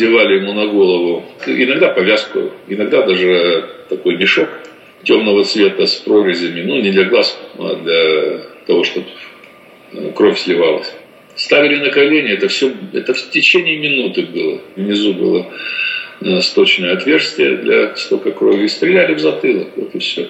надевали ему на голову иногда повязку, иногда даже такой мешок темного цвета с прорезями, ну не для глаз, а для того, чтобы э, кровь сливалась. Ставили на колени, это все, это в течение минуты было. Внизу было э, сточное отверстие для стока крови и стреляли в затылок, вот и все.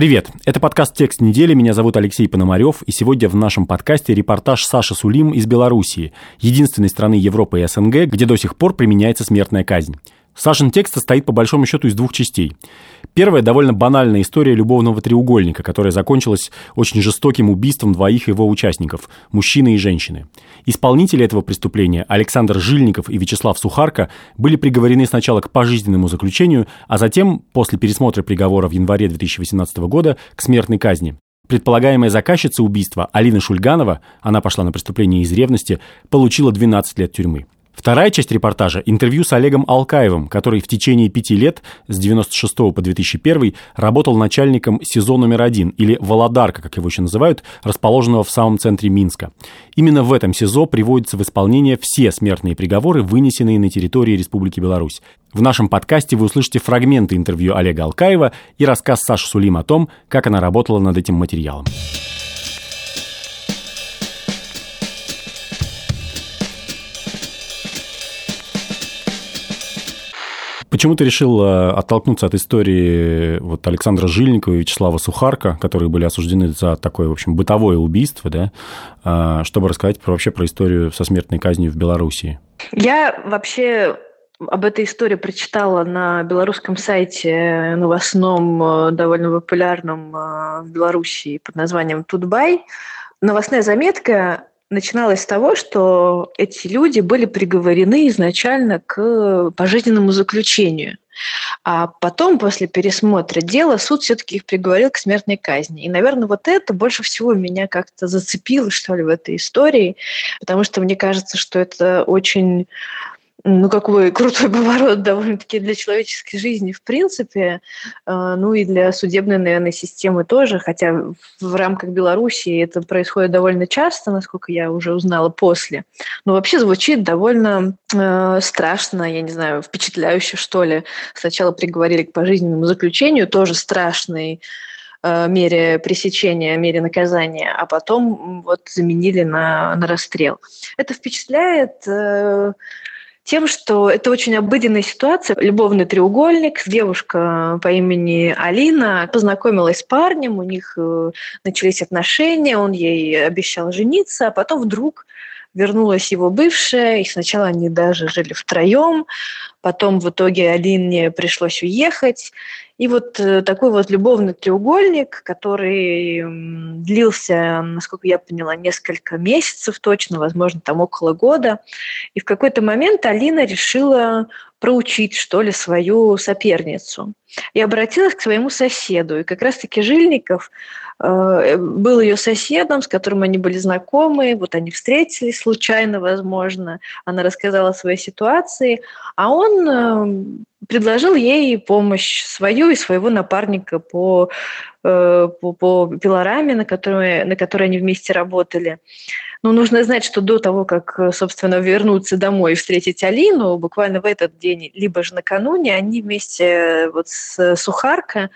Привет! Это подкаст «Текст недели». Меня зовут Алексей Пономарев. И сегодня в нашем подкасте репортаж Саши Сулим из Белоруссии, единственной страны Европы и СНГ, где до сих пор применяется смертная казнь. Сашин текст состоит по большому счету из двух частей. Первая довольно банальная история любовного треугольника, которая закончилась очень жестоким убийством двоих его участников – мужчины и женщины. Исполнители этого преступления, Александр Жильников и Вячеслав Сухарко, были приговорены сначала к пожизненному заключению, а затем, после пересмотра приговора в январе 2018 года, к смертной казни. Предполагаемая заказчица убийства Алина Шульганова, она пошла на преступление из ревности, получила 12 лет тюрьмы. Вторая часть репортажа – интервью с Олегом Алкаевым, который в течение пяти лет, с 96 по 2001, работал начальником СИЗО номер один, или Володарка, как его еще называют, расположенного в самом центре Минска. Именно в этом СИЗО приводятся в исполнение все смертные приговоры, вынесенные на территории Республики Беларусь. В нашем подкасте вы услышите фрагменты интервью Олега Алкаева и рассказ Саши Сулим о том, как она работала над этим материалом. Почему ты решил э, оттолкнуться от истории вот Александра Жильникова и Вячеслава Сухарка, которые были осуждены за такое, в общем, бытовое убийство, да, э, чтобы рассказать вообще про историю со смертной казнью в Белоруссии? Я вообще об этой истории прочитала на белорусском сайте новостном, э, довольно популярном в Белоруссии под названием «Тутбай». Новостная заметка начиналось с того, что эти люди были приговорены изначально к пожизненному заключению. А потом, после пересмотра дела, суд все-таки их приговорил к смертной казни. И, наверное, вот это больше всего меня как-то зацепило, что ли, в этой истории, потому что мне кажется, что это очень ну, какой крутой поворот довольно-таки для человеческой жизни в принципе, э, ну и для судебной, наверное, системы тоже, хотя в рамках Белоруссии это происходит довольно часто, насколько я уже узнала после. Но вообще звучит довольно э, страшно, я не знаю, впечатляюще, что ли. Сначала приговорили к пожизненному заключению, тоже страшный э, мере пресечения, мере наказания, а потом вот заменили на, на расстрел. Это впечатляет тем, что это очень обыденная ситуация. Любовный треугольник. Девушка по имени Алина познакомилась с парнем, у них э, начались отношения, он ей обещал жениться, а потом вдруг вернулась его бывшая, и сначала они даже жили втроем, потом в итоге Алине пришлось уехать, и вот э, такой вот любовный треугольник, который длился, насколько я поняла, несколько месяцев точно, возможно, там около года. И в какой-то момент Алина решила проучить, что ли, свою соперницу. И обратилась к своему соседу. И как раз-таки Жильников э, был ее соседом, с которым они были знакомы. Вот они встретились случайно, возможно. Она рассказала о своей ситуации. А он э, предложил ей помощь свою и своего напарника по, э, по, по пилораме, на которой, на которой они вместе работали. Но нужно знать, что до того, как, собственно, вернуться домой и встретить Алину, буквально в этот день, либо же накануне, они вместе вот с Сухарко Э,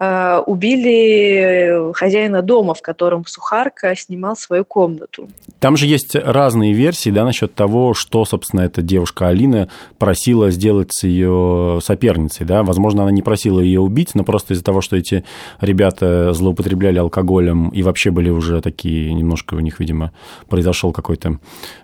убили хозяина дома, в котором Сухарка снимал свою комнату. Там же есть разные версии да, насчет того, что, собственно, эта девушка Алина просила сделать с ее соперницей. Да? Возможно, она не просила ее убить, но просто из-за того, что эти ребята злоупотребляли алкоголем и вообще были уже такие, немножко у них, видимо, произошел какой-то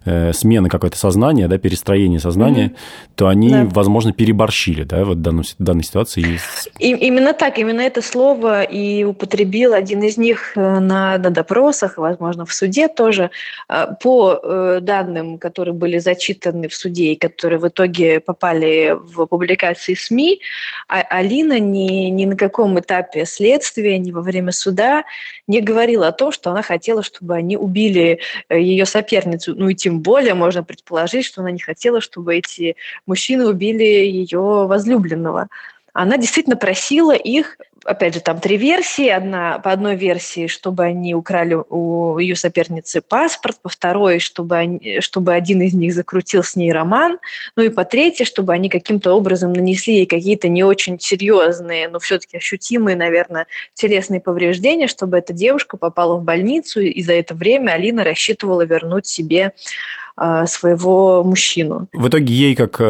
э, смена какое-то сознание, да, перестроение сознания, mm-hmm. то они, да. возможно, переборщили да, вот в данной, в данной ситуации. И, именно так, именно это слово и употребил один из них э, на, на допросах, возможно, в суде тоже. А, по э, данным, которые были зачитаны в суде и которые в итоге попали в публикации СМИ, а, Алина ни, ни на каком этапе следствия, ни во время суда не говорила о том, что она хотела, чтобы они убили э, ее соперницу. Ну и тем более можно предположить, что она не хотела, чтобы эти мужчины убили ее возлюбленного. Она действительно просила их опять же, там три версии. Одна, по одной версии, чтобы они украли у ее соперницы паспорт, по второй, чтобы, они, чтобы один из них закрутил с ней роман, ну и по третьей, чтобы они каким-то образом нанесли ей какие-то не очень серьезные, но все-таки ощутимые, наверное, телесные повреждения, чтобы эта девушка попала в больницу, и за это время Алина рассчитывала вернуть себе э, своего мужчину. В итоге ей, как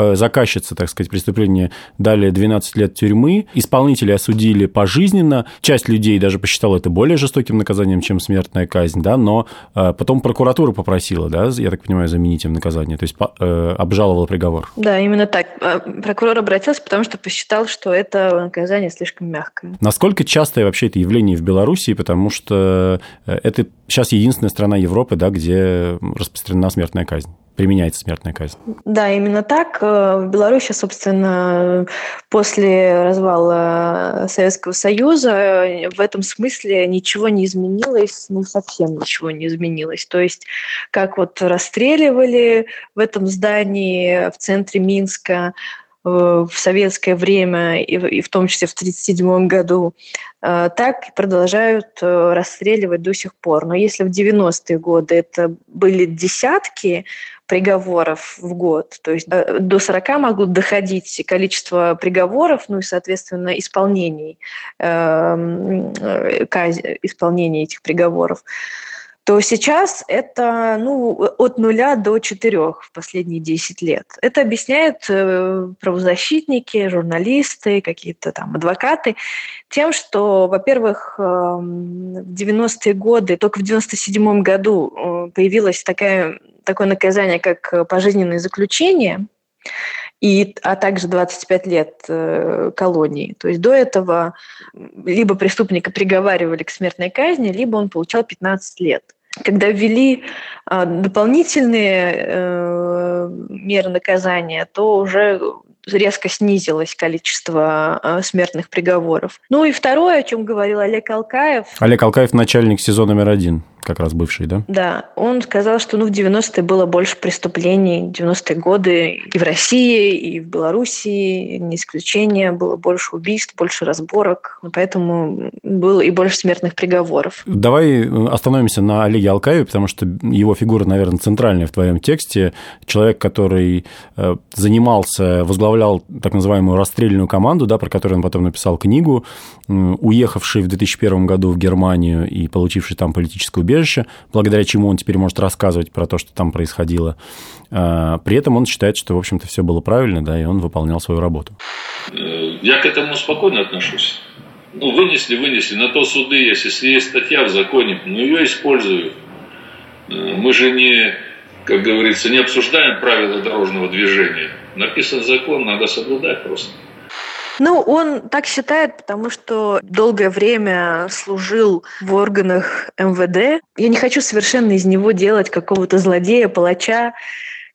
э, заказчица, так сказать, преступления дали 12 лет тюрьмы. Исполнители осудили пожизненно. Часть людей даже посчитала это более жестоким наказанием, чем смертная казнь, да, но э, потом прокуратура попросила, да, я так понимаю, заменить им наказание, то есть э, обжаловала приговор. Да, именно так. Прокурор обратился, потому что посчитал, что это наказание слишком мягкое. Насколько частое вообще это явление в Беларуси, потому что это сейчас единственная страна Европы, да, где распространена смертная казнь применяется смертная казнь. Да, именно так. Э, в Беларуси, собственно, после развала Советского Союза э, в этом смысле ничего не изменилось, ну, совсем ничего не изменилось. То есть, как вот расстреливали в этом здании в центре Минска, э, в советское время, и в том числе в 1937 году, так продолжают расстреливать до сих пор. Но если в 90-е годы это были десятки, приговоров в год. То есть э, до 40 могут доходить количество приговоров, ну и, соответственно, исполнений, эм, э, исполнения этих приговоров то сейчас это ну, от нуля до четырех в последние 10 лет. Это объясняют э, правозащитники, журналисты, какие-то там адвокаты тем, что, во-первых, эм, в 90-е годы, только в 97 году появилась такая такое наказание, как пожизненное заключение, и, а также 25 лет э, колонии. То есть до этого либо преступника приговаривали к смертной казни, либо он получал 15 лет. Когда ввели э, дополнительные э, меры наказания, то уже резко снизилось количество э, смертных приговоров. Ну и второе, о чем говорил Олег Алкаев. Олег Алкаев начальник СИЗО номер один как раз бывший, да? Да, он сказал, что ну, в 90-е было больше преступлений, 90-е годы и в России, и в Белоруссии, не исключение, было больше убийств, больше разборок, поэтому было и больше смертных приговоров. Давай э, остановимся на Олеге Алкаеве, потому что его фигура, наверное, центральная в твоем тексте. Человек, который э, занимался, возглавлял так называемую расстрельную команду, да, про которую он потом написал книгу, уехавший в 2001 году в Германию и получивший там политическую убежище, благодаря чему он теперь может рассказывать про то, что там происходило. А, при этом он считает, что, в общем-то, все было правильно, да, и он выполнял свою работу. Э, я к этому спокойно отношусь. Ну, вынесли, вынесли. На то суды. Если есть статья в законе, ну, ее использую. Э, мы же не, как говорится, не обсуждаем правила дорожного движения. Написан закон, надо соблюдать просто. Ну, он так считает, потому что долгое время служил в органах МВД. Я не хочу совершенно из него делать какого-то злодея, палача,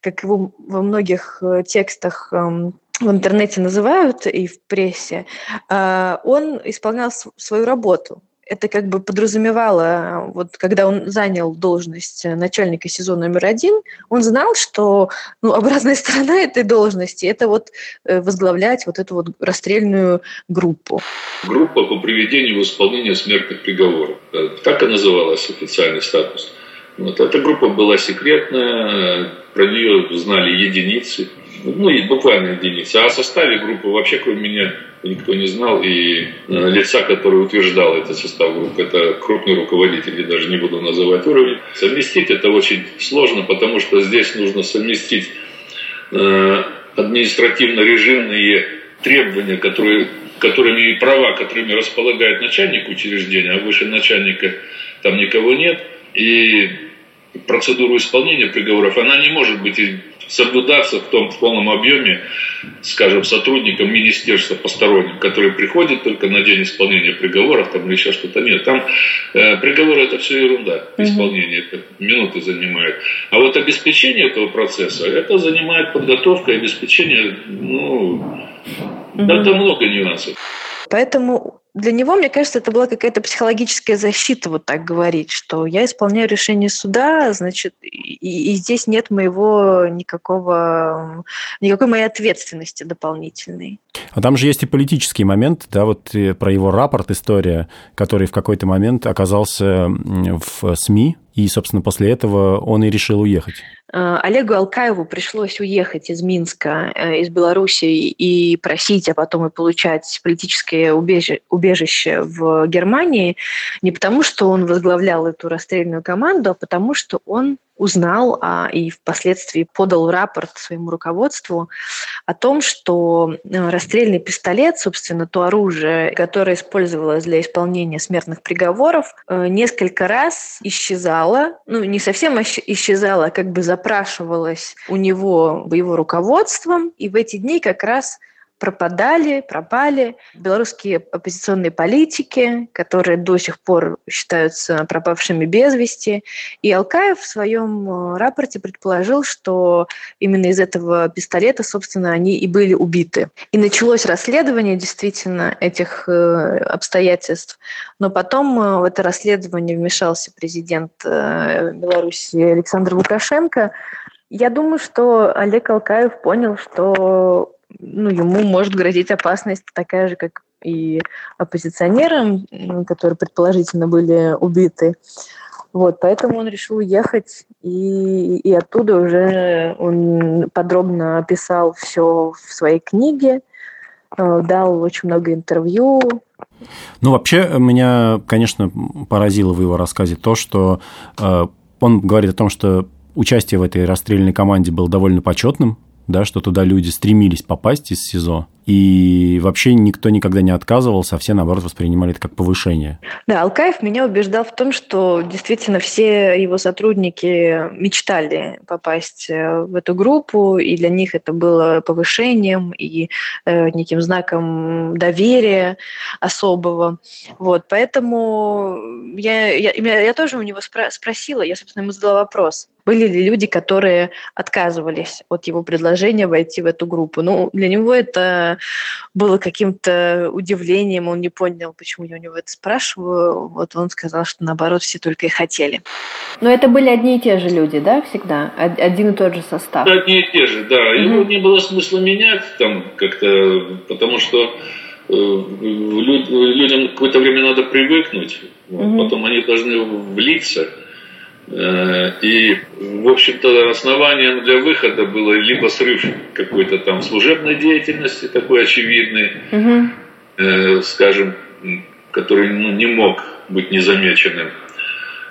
как его во многих э, текстах эм, в интернете называют и в прессе. А, он исполнял свою работу это как бы подразумевало, вот когда он занял должность начальника СИЗО номер один, он знал, что ну, обратная сторона этой должности – это вот э, возглавлять вот эту вот расстрельную группу. Группа по приведению в исполнение смертных приговоров. Так и называлась официальный статус. Вот. Эта группа была секретная, про нее знали единицы, ну и буквально единицы. А о составе группы вообще кроме меня никто не знал, и э, лица, который утверждал этот состав группы, это крупный руководитель, я даже не буду называть уровень. Совместить это очень сложно, потому что здесь нужно совместить э, административно-режимные требования, которые, которыми и права, которыми располагает начальник учреждения, а выше начальника там никого нет, и процедуру исполнения приговоров, она не может быть соблюдаться в том в полном объеме, скажем, сотрудникам министерства посторонним, которые приходят только на день исполнения приговоров там или еще что-то. Нет, там э, приговоры это все ерунда, исполнение это минуты занимает. А вот обеспечение этого процесса, это занимает подготовка и обеспечение, ну, угу. там много нюансов. Поэтому для него, мне кажется, это была какая-то психологическая защита вот так говорить, что я исполняю решение суда, значит, и, и здесь нет моего никакого, никакой моей ответственности дополнительной. А там же есть и политический момент, да, вот э, про его рапорт, история, который в какой-то момент оказался в СМИ, и, собственно, после этого он и решил уехать. Э, Олегу Алкаеву пришлось уехать из Минска, э, из Беларуси и просить, а потом и получать политическое убежище в Германии не потому, что он возглавлял эту расстрельную команду, а потому, что он узнал а, и впоследствии подал рапорт своему руководству о том, что э, расстрельный пистолет, собственно, то оружие, которое использовалось для исполнения смертных приговоров, несколько раз исчезало, ну, не совсем исчезало, а как бы запрашивалось у него его руководством, и в эти дни как раз пропадали, пропали белорусские оппозиционные политики, которые до сих пор считаются пропавшими без вести. И Алкаев в своем э, рапорте предположил, что именно из этого пистолета, собственно, они и были убиты. И началось расследование действительно этих э, обстоятельств. Но потом э, в это расследование вмешался президент Беларуси Александр Лукашенко, я думаю, что Олег Алкаев понял, что ну, ему может грозить опасность такая же, как и оппозиционерам, которые предположительно были убиты. Вот, поэтому он решил уехать, и, и оттуда уже он подробно описал все в своей книге, э, дал очень много интервью. Ну, вообще, меня, конечно, поразило в его рассказе то, что э, он говорит о том, что участие в этой расстрельной команде было довольно почетным, да, что туда люди стремились попасть из СИЗО, и вообще никто никогда не отказывался, а все, наоборот, воспринимали это как повышение. Да, Алкаев меня убеждал в том, что действительно все его сотрудники мечтали попасть э, в эту группу, и для них это было повышением и э, неким знаком доверия особого. Вот, поэтому я, я, я тоже у него спро- спросила, я, собственно, ему задала вопрос, были ли люди, которые отказывались от его предложения войти в эту группу. Ну, для него это было каким-то удивлением, он не понял, почему я у него это спрашиваю. Вот он сказал, что наоборот все только и хотели. Но это были одни и те же люди, да, всегда? Один и тот же состав? Одни и те же, да. Угу. Его не было смысла менять там как-то, потому что э, людям какое-то время надо привыкнуть, угу. потом они должны влиться. Э, и, в общем-то, основанием для выхода было либо срыв какой-то там служебной деятельности, такой очевидный, угу. скажем, который ну, не мог быть незамеченным,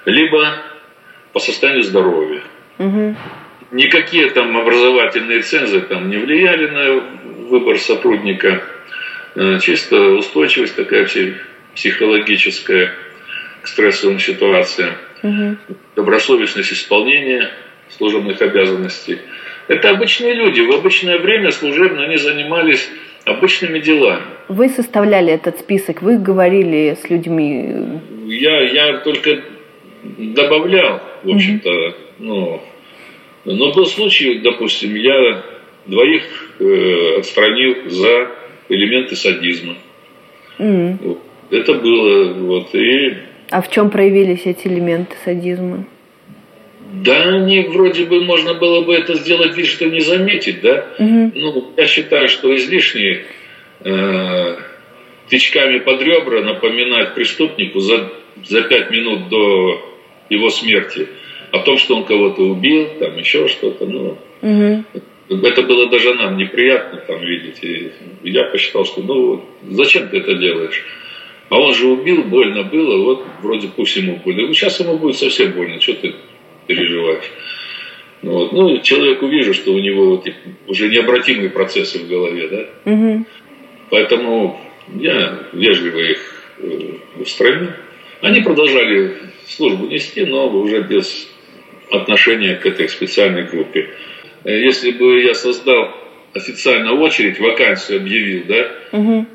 либо по состоянию здоровья. Угу. Никакие там образовательные цензы там не влияли на выбор сотрудника. Э, чисто устойчивость такая психологическая к стрессовым ситуациям угу. добросовестность исполнения служебных обязанностей. Это обычные люди. В обычное время служебно они занимались обычными делами. Вы составляли этот список, вы говорили с людьми? Я, я только добавлял, в общем-то. Угу. Ну, но был случай, допустим, я двоих э, отстранил за элементы садизма. Mm. Это было, вот, и а в чем проявились эти элементы садизма? Да, они вроде бы можно было бы это сделать вид, что не заметить, да? Угу. Ну, я считаю, что излишне э, тычками под ребра напоминать преступнику за, за пять минут до его смерти о том, что он кого-то убил, там еще что-то, ну, угу. это было даже нам неприятно там видеть. И я посчитал, что ну зачем ты это делаешь? А он же убил, больно было, вот вроде по всему больно. Сейчас ему будет совсем больно, что ты переживаешь? Вот. Ну, человеку вижу, что у него вот уже необратимые процессы в голове, да? Угу. Поэтому я вежливо их э, устранил. Они продолжали службу нести, но уже без отношения к этой специальной группе. Э, если бы я создал официально очередь, вакансию объявил, да, угу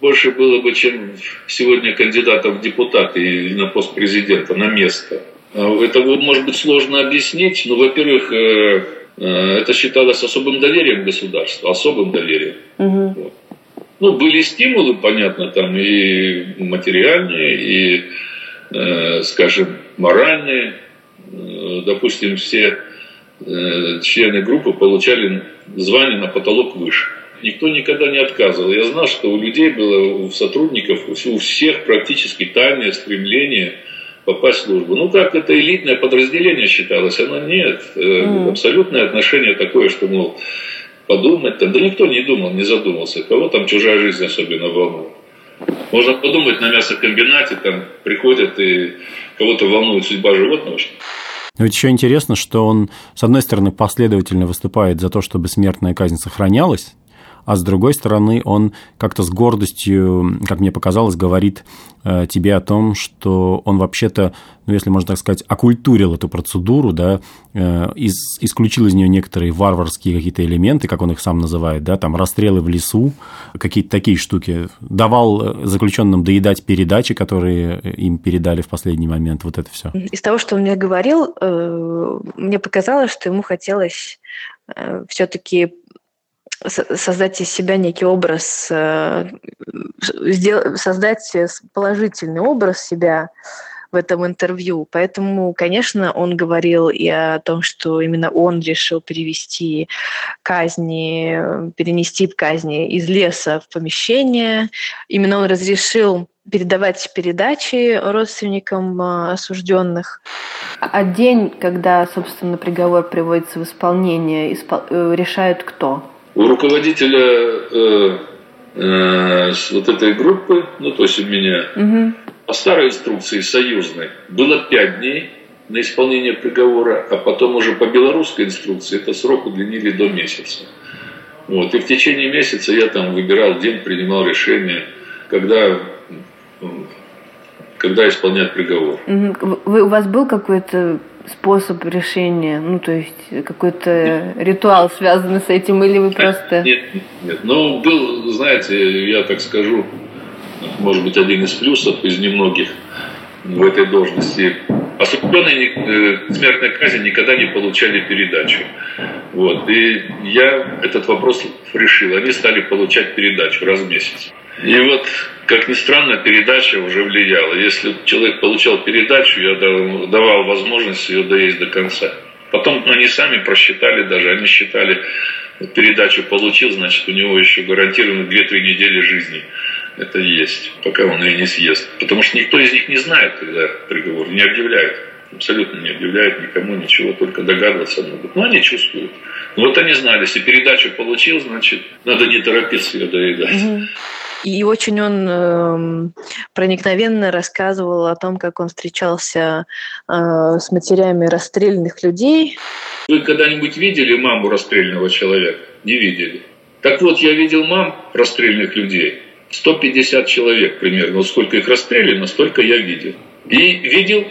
больше было бы, чем сегодня кандидатов в депутаты или на пост президента, на место. А это может быть сложно объяснить, но, во-первых, э, э, это считалось особым доверием государства, особым доверием. Угу. Вот. Ну, были стимулы, понятно, там и материальные, и, э, скажем, моральные. Допустим, все члены группы получали звание на потолок выше. Никто никогда не отказывал. Я знал, что у людей было, у сотрудников, у всех практически тайное стремление попасть в службу. Ну, как это элитное подразделение считалось, оно нет. Mm. Абсолютное отношение такое, что, мол, подумать, да никто не думал, не задумался, кого там чужая жизнь особенно волнует. Можно подумать, на мясокомбинате там приходят и кого-то волнует судьба животного. Но ведь еще интересно, что он, с одной стороны, последовательно выступает за то, чтобы смертная казнь сохранялась, а с другой стороны, он как-то с гордостью, как мне показалось, говорит э, тебе о том, что он вообще-то, ну, если можно так сказать, окультурил эту процедуру, да, э, из, исключил из нее некоторые варварские какие-то элементы, как он их сам называет, да, там расстрелы в лесу, какие-то такие штуки, давал э, заключенным доедать передачи, которые им передали в последний момент, вот это все. Из того, что он мне говорил, мне показалось, что ему хотелось все-таки создать из себя некий образ, э, создать положительный образ себя в этом интервью. Поэтому, конечно, он говорил и о том, что именно он решил перевести казни, перенести казни из леса в помещение. Именно он разрешил передавать передачи родственникам э, осужденных. А день, когда, собственно, приговор приводится в исполнение, э, решают кто? У руководителя э, э, вот этой группы, ну то есть у меня, угу. по старой инструкции союзной было 5 дней на исполнение приговора, а потом уже по белорусской инструкции это срок удлинили до месяца. Вот. И в течение месяца я там выбирал день, принимал решение, когда, когда исполнять приговор. Вы, у вас был какой-то способ решения, ну, то есть какой-то ритуал связанный с этим, или вы просто... Нет, нет, Ну, был, знаете, я так скажу, может быть, один из плюсов из немногих в этой должности. Осужденные э, смертной казни никогда не получали передачу. Вот. И я этот вопрос решил. Они стали получать передачу раз в месяц. И вот, как ни странно, передача уже влияла. Если человек получал передачу, я давал возможность ее доесть до конца. Потом они сами просчитали даже, они считали, передачу получил, значит, у него еще гарантировано 2-3 недели жизни. Это есть, пока он ее не съест. Потому что никто из них не знает, когда приговор, не объявляет. Абсолютно не объявляет никому ничего, только догадываться могут. Но они чувствуют. Вот они знали, если передачу получил, значит, надо не торопиться ее доедать. И очень он э, проникновенно рассказывал о том, как он встречался э, с матерями расстрелянных людей. Вы когда-нибудь видели маму расстрельного человека? Не видели. Так вот, я видел мам расстрельных людей. 150 человек примерно. Вот сколько их расстреляно, столько я видел. И видел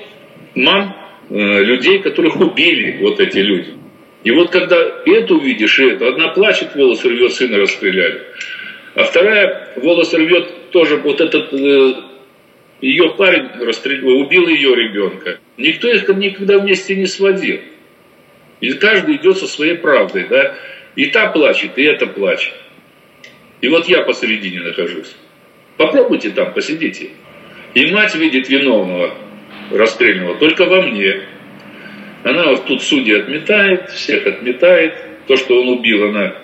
мам э, людей, которых убили вот эти люди. И вот когда это увидишь, и это, одна плачет, волосы рвет, сына расстреляли. А вторая волосы рвет тоже вот этот э, ее парень расстрелял, убил ее ребенка. Никто их никогда вместе не сводил. И каждый идет со своей правдой, да. И та плачет, и это плачет. И вот я посередине нахожусь. Попробуйте там, посидите. И мать видит виновного, расстрельного, только во мне. Она вот тут судьи отметает, всех отметает. То, что он убил, она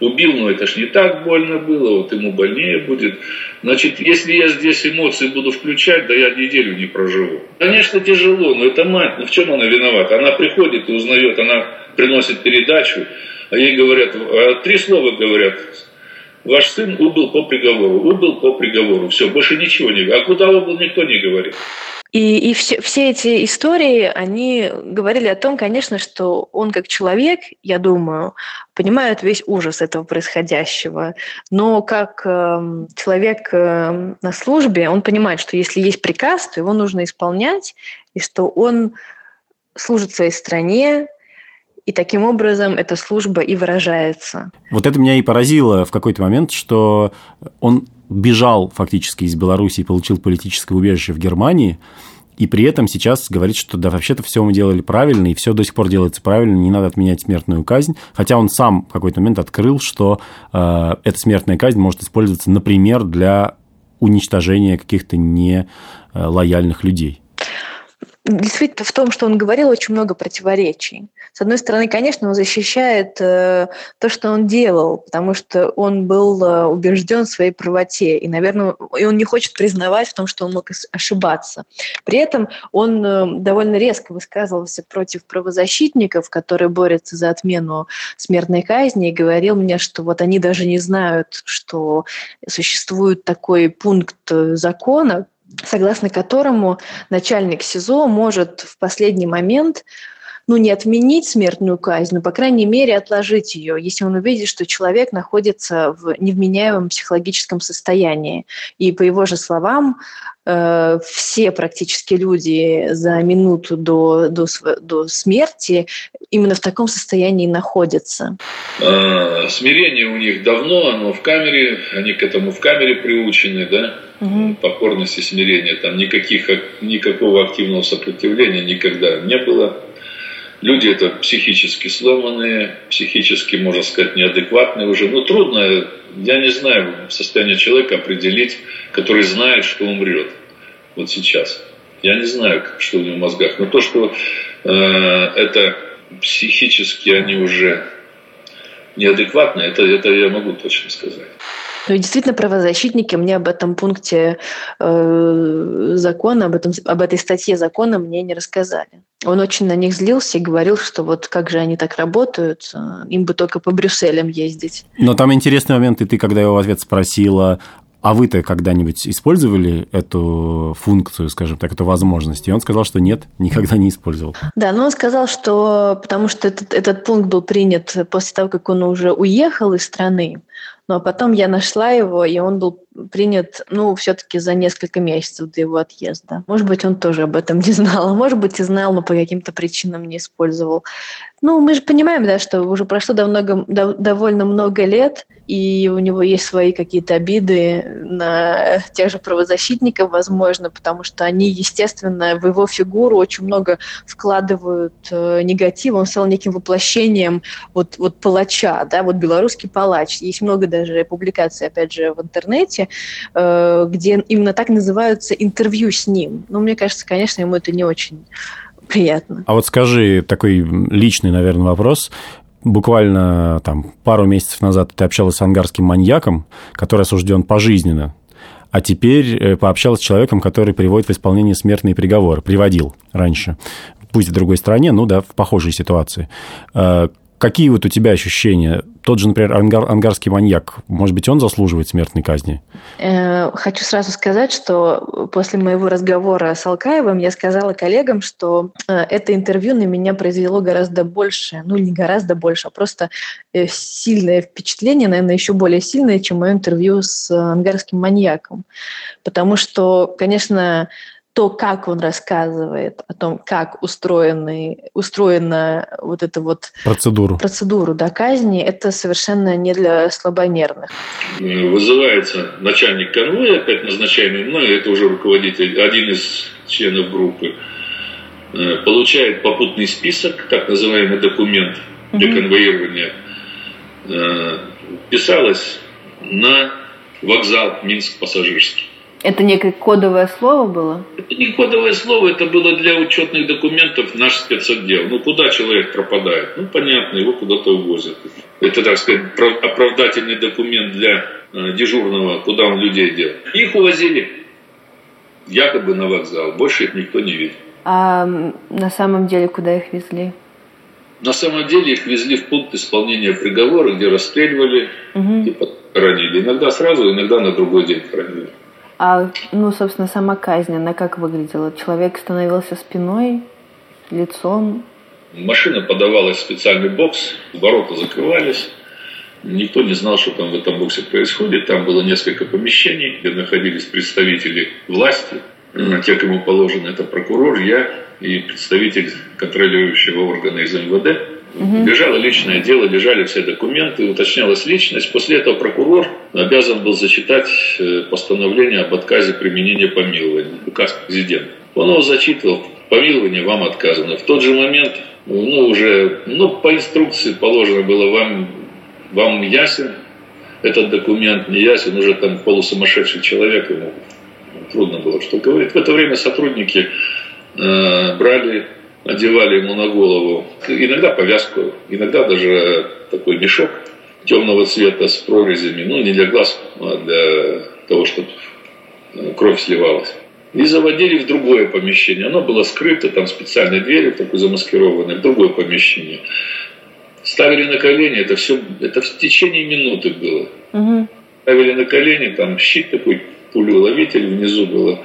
убил, но это ж не так больно было, вот ему больнее будет. Значит, если я здесь эмоции буду включать, да я неделю не проживу. Конечно, тяжело, но это мать, ну в чем она виновата? Она приходит и узнает, она приносит передачу, а ей говорят, а три слова говорят, ваш сын убыл по приговору, убыл по приговору, все, больше ничего не говорит. А куда убыл, никто не говорит. И, и все, все эти истории, они говорили о том, конечно, что он как человек, я думаю, понимает весь ужас этого происходящего. Но как э, человек э, на службе, он понимает, что если есть приказ, то его нужно исполнять, и что он служит своей стране, и таким образом эта служба и выражается. Вот это меня и поразило в какой-то момент, что он бежал фактически из Беларуси и получил политическое убежище в Германии, и при этом сейчас говорит, что да, вообще-то все мы делали правильно, и все до сих пор делается правильно, не надо отменять смертную казнь. Хотя он сам в какой-то момент открыл, что э, эта смертная казнь может использоваться, например, для уничтожения каких-то нелояльных людей. Действительно в том, что он говорил, очень много противоречий. С одной стороны, конечно, он защищает э, то, что он делал, потому что он был э, убежден в своей правоте, и, наверное, и он не хочет признавать в том, что он мог ошибаться. При этом он э, довольно резко высказывался против правозащитников, которые борются за отмену смертной казни, и говорил мне, что вот они даже не знают, что существует такой пункт э, закона, согласно которому начальник СИЗО может в последний момент ну, не отменить смертную казнь, но, по крайней мере, отложить ее, если он увидит, что человек находится в невменяемом психологическом состоянии. И, по его же словам, э, все практически люди за минуту до, до, до смерти именно в таком состоянии находятся. А, смирение у них давно, оно в камере, они к этому в камере приучены, да? Угу. Покорность и смирение. Там никаких, никакого активного сопротивления никогда не было. Люди это психически сломанные, психически, можно сказать, неадекватные уже. Ну, трудно, я не знаю, состояние человека определить, который знает, что умрет. Вот сейчас. Я не знаю, что у него в мозгах. Но то, что э, это психически они уже неадекватны, это, это я могу точно сказать. Ну и действительно, правозащитники мне об этом пункте э, закона, об, этом, об этой статье закона мне не рассказали. Он очень на них злился и говорил, что вот как же они так работают, э, им бы только по Брюсселям ездить. Но там интересный момент, и ты, когда его в ответ спросила, а вы-то когда-нибудь использовали эту функцию, скажем так, эту возможность? И он сказал, что нет, никогда не использовал. Да, но он сказал, что потому что этот, этот пункт был принят после того, как он уже уехал из страны, но потом я нашла его, и он был принят, ну, все-таки за несколько месяцев до его отъезда. Может быть, он тоже об этом не знал, а может быть, и знал, но по каким-то причинам не использовал. Ну, мы же понимаем, да, что уже прошло давно, довольно много лет, и у него есть свои какие-то обиды на тех же правозащитников, возможно, потому что они, естественно, в его фигуру очень много вкладывают э, негатива. Он стал неким воплощением вот, вот палача, да, вот белорусский палач. Есть много даже публикаций, опять же, в интернете, э, где именно так называются интервью с ним. Но мне кажется, конечно, ему это не очень приятно. А вот скажи такой личный, наверное, вопрос буквально там пару месяцев назад ты общалась с ангарским маньяком, который осужден пожизненно, а теперь э, пообщалась с человеком, который приводит в исполнение смертный приговор, приводил раньше, пусть в другой стране, но да, в похожей ситуации. Какие вот у тебя ощущения? Тот же, например, ангар, ангарский маньяк, может быть, он заслуживает смертной казни? Э, хочу сразу сказать, что после моего разговора с Алкаевым я сказала коллегам, что э, это интервью на меня произвело гораздо больше, ну не гораздо больше, а просто э, сильное впечатление, наверное, еще более сильное, чем мое интервью с ангарским маньяком. Потому что, конечно, то, как он рассказывает о том, как устроены, устроена вот эта вот процедуру, процедуру да, казни, это совершенно не для слабонервных. Вызывается начальник конвоя, опять назначаемый мной, это уже руководитель, один из членов группы, э, получает попутный список, так называемый документ для угу. конвоирования, э, писалось на вокзал Минск пассажирский. Это некое кодовое слово было? Это не кодовое слово, это было для учетных документов наш спецотдел. Ну, куда человек пропадает? Ну, понятно, его куда-то увозят. Это, так сказать, оправдательный документ для э, дежурного, куда он людей делал. Их увозили якобы на вокзал. Больше их никто не видел. А на самом деле куда их везли? На самом деле их везли в пункт исполнения приговора, где расстреливали угу. и хоронили. Иногда сразу, иногда на другой день хоронили. А, ну, собственно, сама казнь, она как выглядела? Человек становился спиной, лицом? Машина подавалась в специальный бокс, ворота закрывались. Никто не знал, что там в этом боксе происходит. Там было несколько помещений, где находились представители власти. Те, кому положено, это прокурор, я и представитель контролирующего органа из МВД. Угу. Лежало личное дело, лежали все документы, уточнялась личность. После этого прокурор обязан был зачитать э, постановление об отказе применения помилования, указ президента. Он его зачитывал, помилование вам отказано. В тот же момент, ну, уже, ну, по инструкции положено было вам, вам ясен этот документ, не ясен, уже там полусумасшедший человек, ему трудно было что говорить. В это время сотрудники э, брали, одевали ему на голову иногда повязку, иногда даже такой мешок темного цвета с прорезями, ну не для глаз, а для того, чтобы э, кровь сливалась. И заводили в другое помещение. Оно было скрыто, там специальной дверью, такой замаскированной, в другое помещение. Ставили на колени, это все, это в течение минуты было. Угу. Ставили на колени, там щит такой, пулеуловитель, внизу было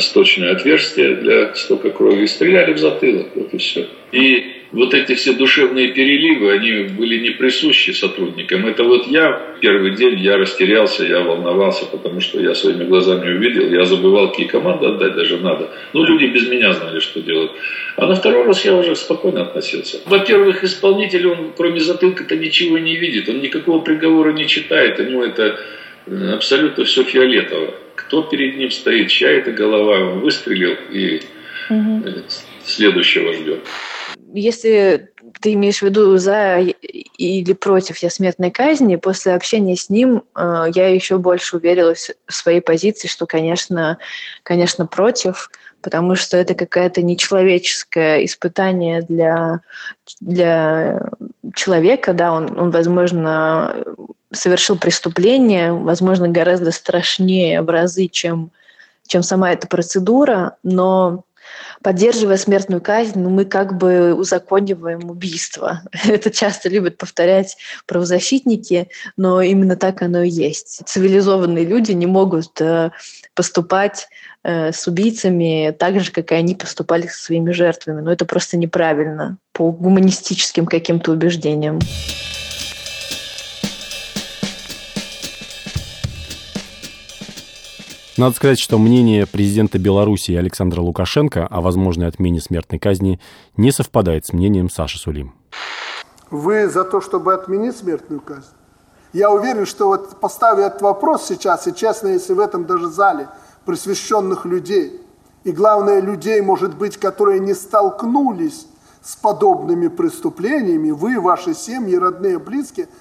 сточное отверстие для стока крови, и стреляли в затылок, вот и все. И вот эти все душевные переливы, они были не присущи сотрудникам. Это вот я первый день, я растерялся, я волновался, потому что я своими глазами увидел, я забывал, какие команды отдать даже надо. Ну, люди без меня знали, что делать. А на второй раз я уже спокойно относился. Во-первых, исполнитель, он кроме затылка-то ничего не видит, он никакого приговора не читает, у него это э, абсолютно все фиолетово. Кто перед ним стоит, чья это голова, он выстрелил и угу. следующего ждет если ты имеешь в виду за или против я смертной казни, после общения с ним э, я еще больше уверилась в своей позиции, что, конечно, конечно, против, потому что это какое-то нечеловеческое испытание для, для человека, да, он, он, возможно, совершил преступление, возможно, гораздо страшнее в разы, чем, чем сама эта процедура, но поддерживая смертную казнь, ну, мы как бы узакониваем убийство. Это часто любят повторять правозащитники, но именно так оно и есть. Цивилизованные люди не могут э, поступать э, с убийцами так же, как и они поступали со своими жертвами. Но это просто неправильно по гуманистическим каким-то убеждениям. Надо сказать, что мнение президента Беларуси Александра Лукашенко о возможной отмене смертной казни не совпадает с мнением Саши Сулим. Вы за то, чтобы отменить смертную казнь? Я уверен, что вот поставив этот вопрос сейчас, и честно, если в этом даже зале просвещенных людей, и главное людей, может быть, которые не столкнулись с подобными преступлениями, вы, ваши семьи, родные, близкие –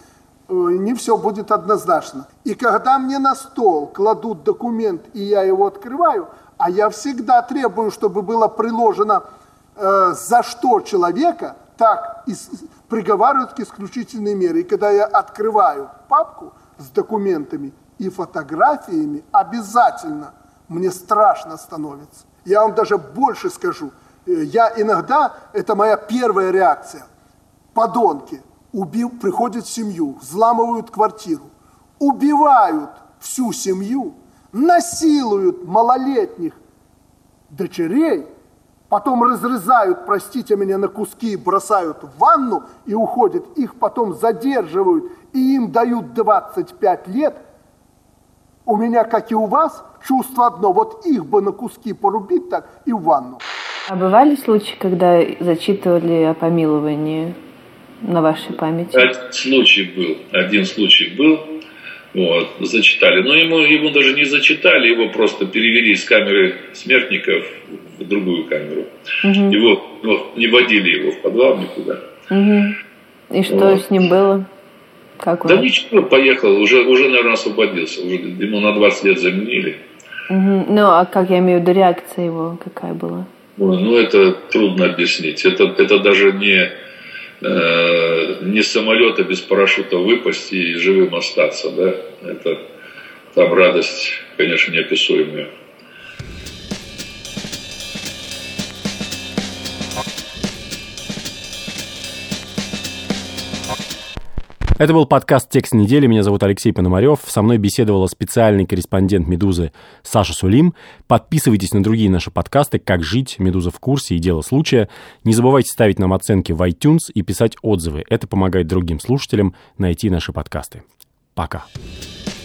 Э, не все будет однозначно. И когда мне на стол кладут документ, и я его открываю, а я всегда требую, чтобы было приложено э, за что человека, так и приговаривают к исключительной мере. И когда я открываю папку с документами и фотографиями, обязательно мне страшно становится. Я вам даже больше скажу. Э, я иногда, это моя первая реакция, подонки – убил, приходят в семью, взламывают квартиру, убивают всю семью, насилуют малолетних дочерей, потом разрезают, простите меня, на куски, бросают в ванну и уходят, их потом задерживают и им дают 25 лет, у меня, как и у вас, чувство одно, вот их бы на куски порубить так и в ванну. А бывали случаи, когда зачитывали о помиловании на вашей памяти? Один случай был. Один случай был. Вот, зачитали. Но ему, ему даже не зачитали, его просто перевели из камеры смертников в другую камеру. Угу. Его ну, не водили его в подвал никуда. Угу. И что вот. с ним было? Как он? Да ничего, поехал, уже, уже, наверное, освободился. Уже ему на 20 лет заменили. Ну, а как я имею в виду, реакция его какая была? Ну, это трудно объяснить. Это, это даже не э, не самолета без парашюта выпасть и живым остаться, да, это там радость, конечно, неописуемая. Это был подкаст «Текст недели». Меня зовут Алексей Пономарев. Со мной беседовала специальный корреспондент «Медузы» Саша Сулим. Подписывайтесь на другие наши подкасты «Как жить», «Медуза в курсе» и «Дело случая». Не забывайте ставить нам оценки в iTunes и писать отзывы. Это помогает другим слушателям найти наши подкасты. Пока. Пока.